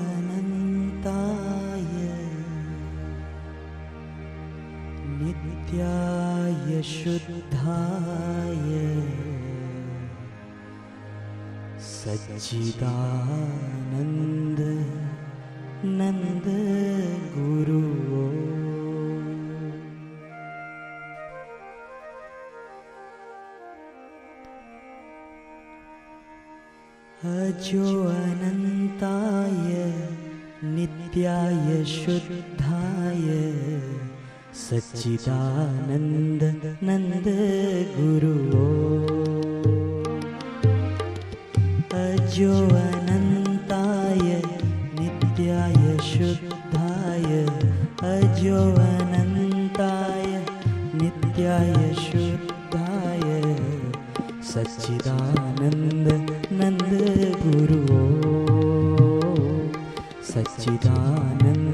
अनन्ताय नित्याय शुद्धाय। सच्चिदानन्द नन्द गुरु अजो शुद्धाय सच्चिदानन्द नन्द गुरु अजो अनन्ताय नित्याय शुद्धाय। अजो अनन्ताय नित्याय शुद्धाय। सच्चिदानन्द नन्द गुरु सच्चिदानन्द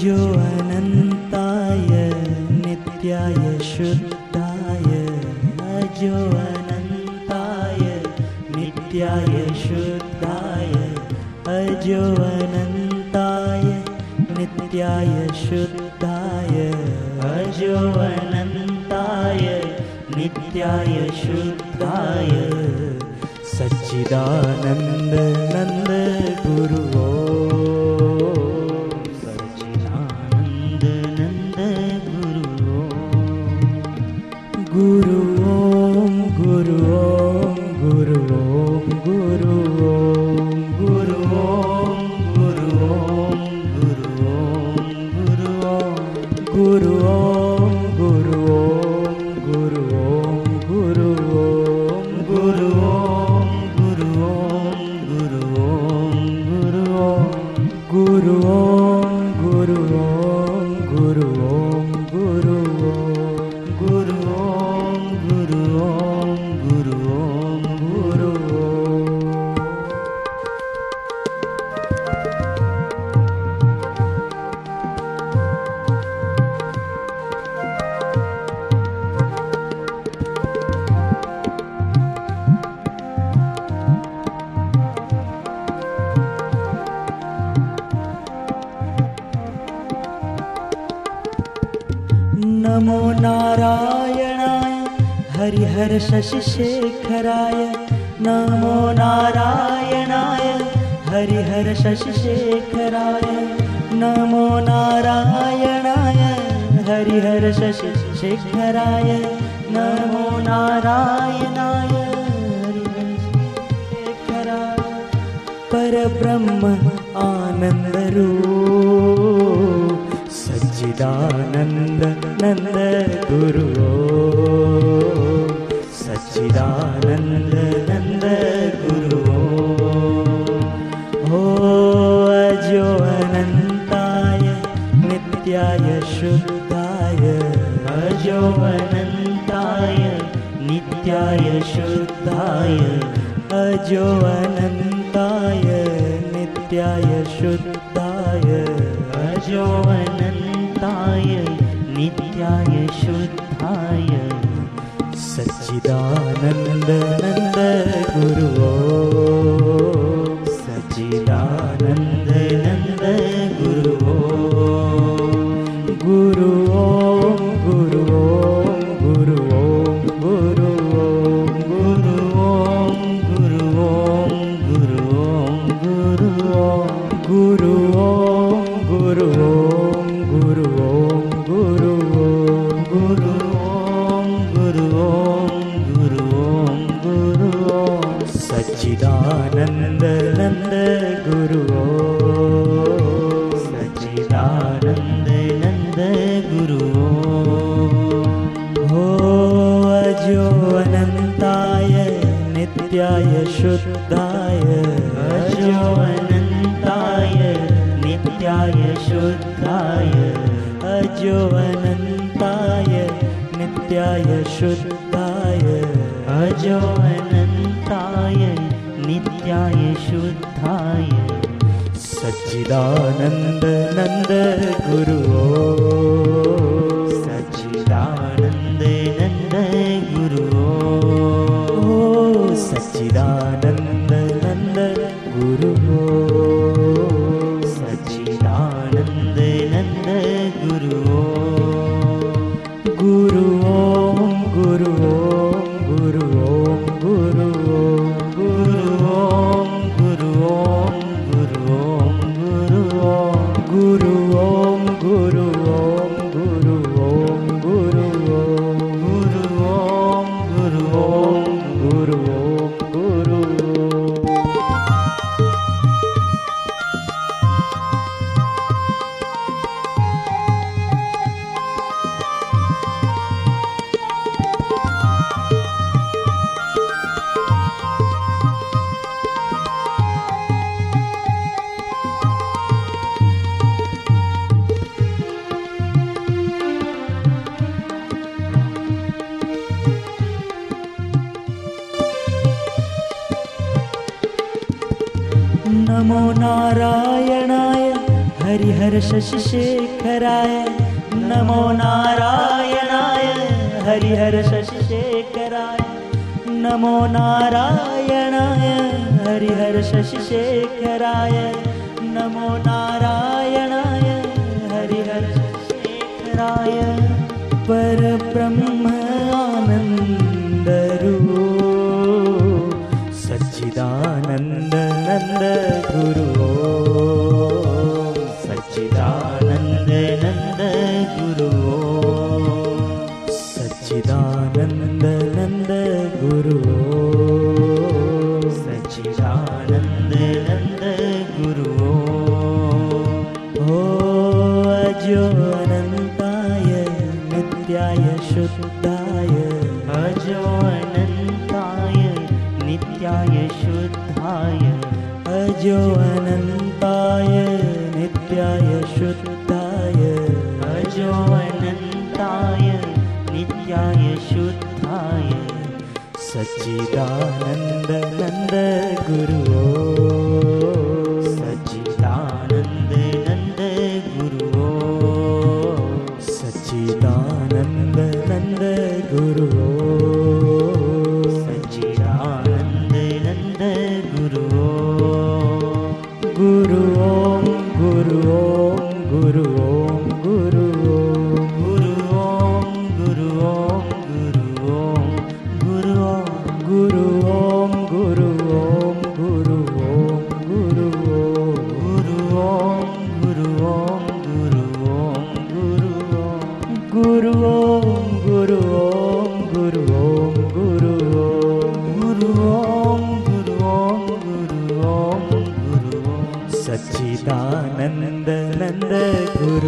अजो अनन्ताय नित्याय शुद्धाय। अजो अनन्ताय नित्याय शुद्धाय। अजो अनन्ताय नित्याय शुद्धाय। अजो अनन्ताय नित्याय शुद्धाय। सच्चिदानन्द नन्द गुरु Guru. नारायणाय हरिहर शशिशेखराय नमो नारायणाय हरिहर शशिशेखराय नमो नारायणाय हरिहर शशिशेखराय नमो नारायणाय हरिहर शेखराय परब्रह्म आनन्दरूप सच्चिदानन्द नन्द गुरु सच्चिदानन्द नन्द गुरु हो अजो अनन्ताय नित्याय शुद्धाय अजो अनन्ताय नित्याय शुद्धाय अजो अनन्ताय नित्याय शुद्धाय अजो नित्याय शुद्धाय सच्चिदानन्द अजो अनन्ताय नित्याय शुद्धाय। सच्चिदानन्द नन्द गुरु सच्चिदानन्द नन्द गुरु हर शशि शेखराय नमो नारायणाय हरिहर शशि शेखराय नमो नारायणाय हरिहर शशि शेखराय नमो नारायणाय हरिहर शेखराय पर ब्रह्म शुद्धाय शुद्धाय। अजोऽनन्ताय नित्याय शुद्धाय। सच्चिदानन्द सच्चिदानन्दनन्द गुरु। सच्चिदानन्दनन्द गुरो। सच्चिदानन्दनन्द गुरु।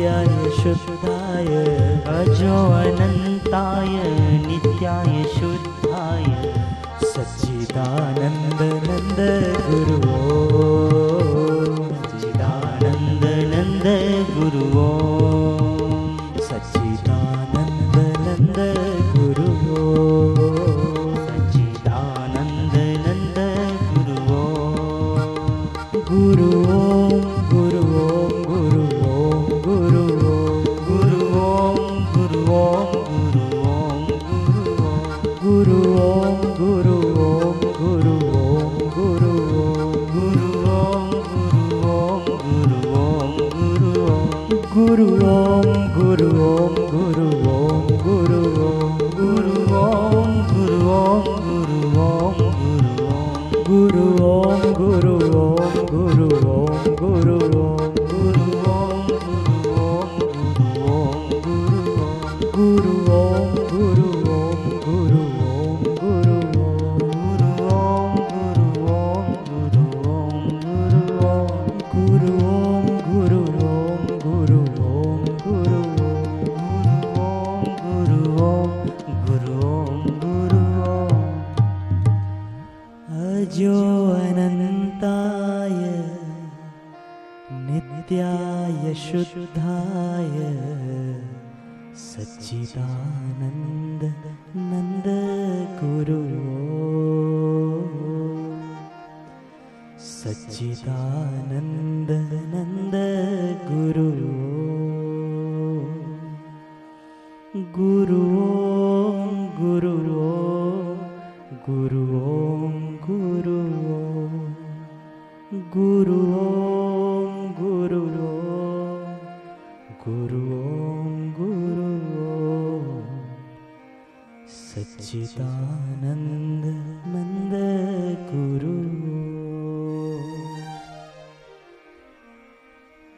नित्याय शुद्धाय। अजो अनन्ताय नित्याय शुद्धाय। सच्चिदानन्द नन्द गुरुवो चिदानन्द नन्द गुरु। सच्चिदानन्द नन्द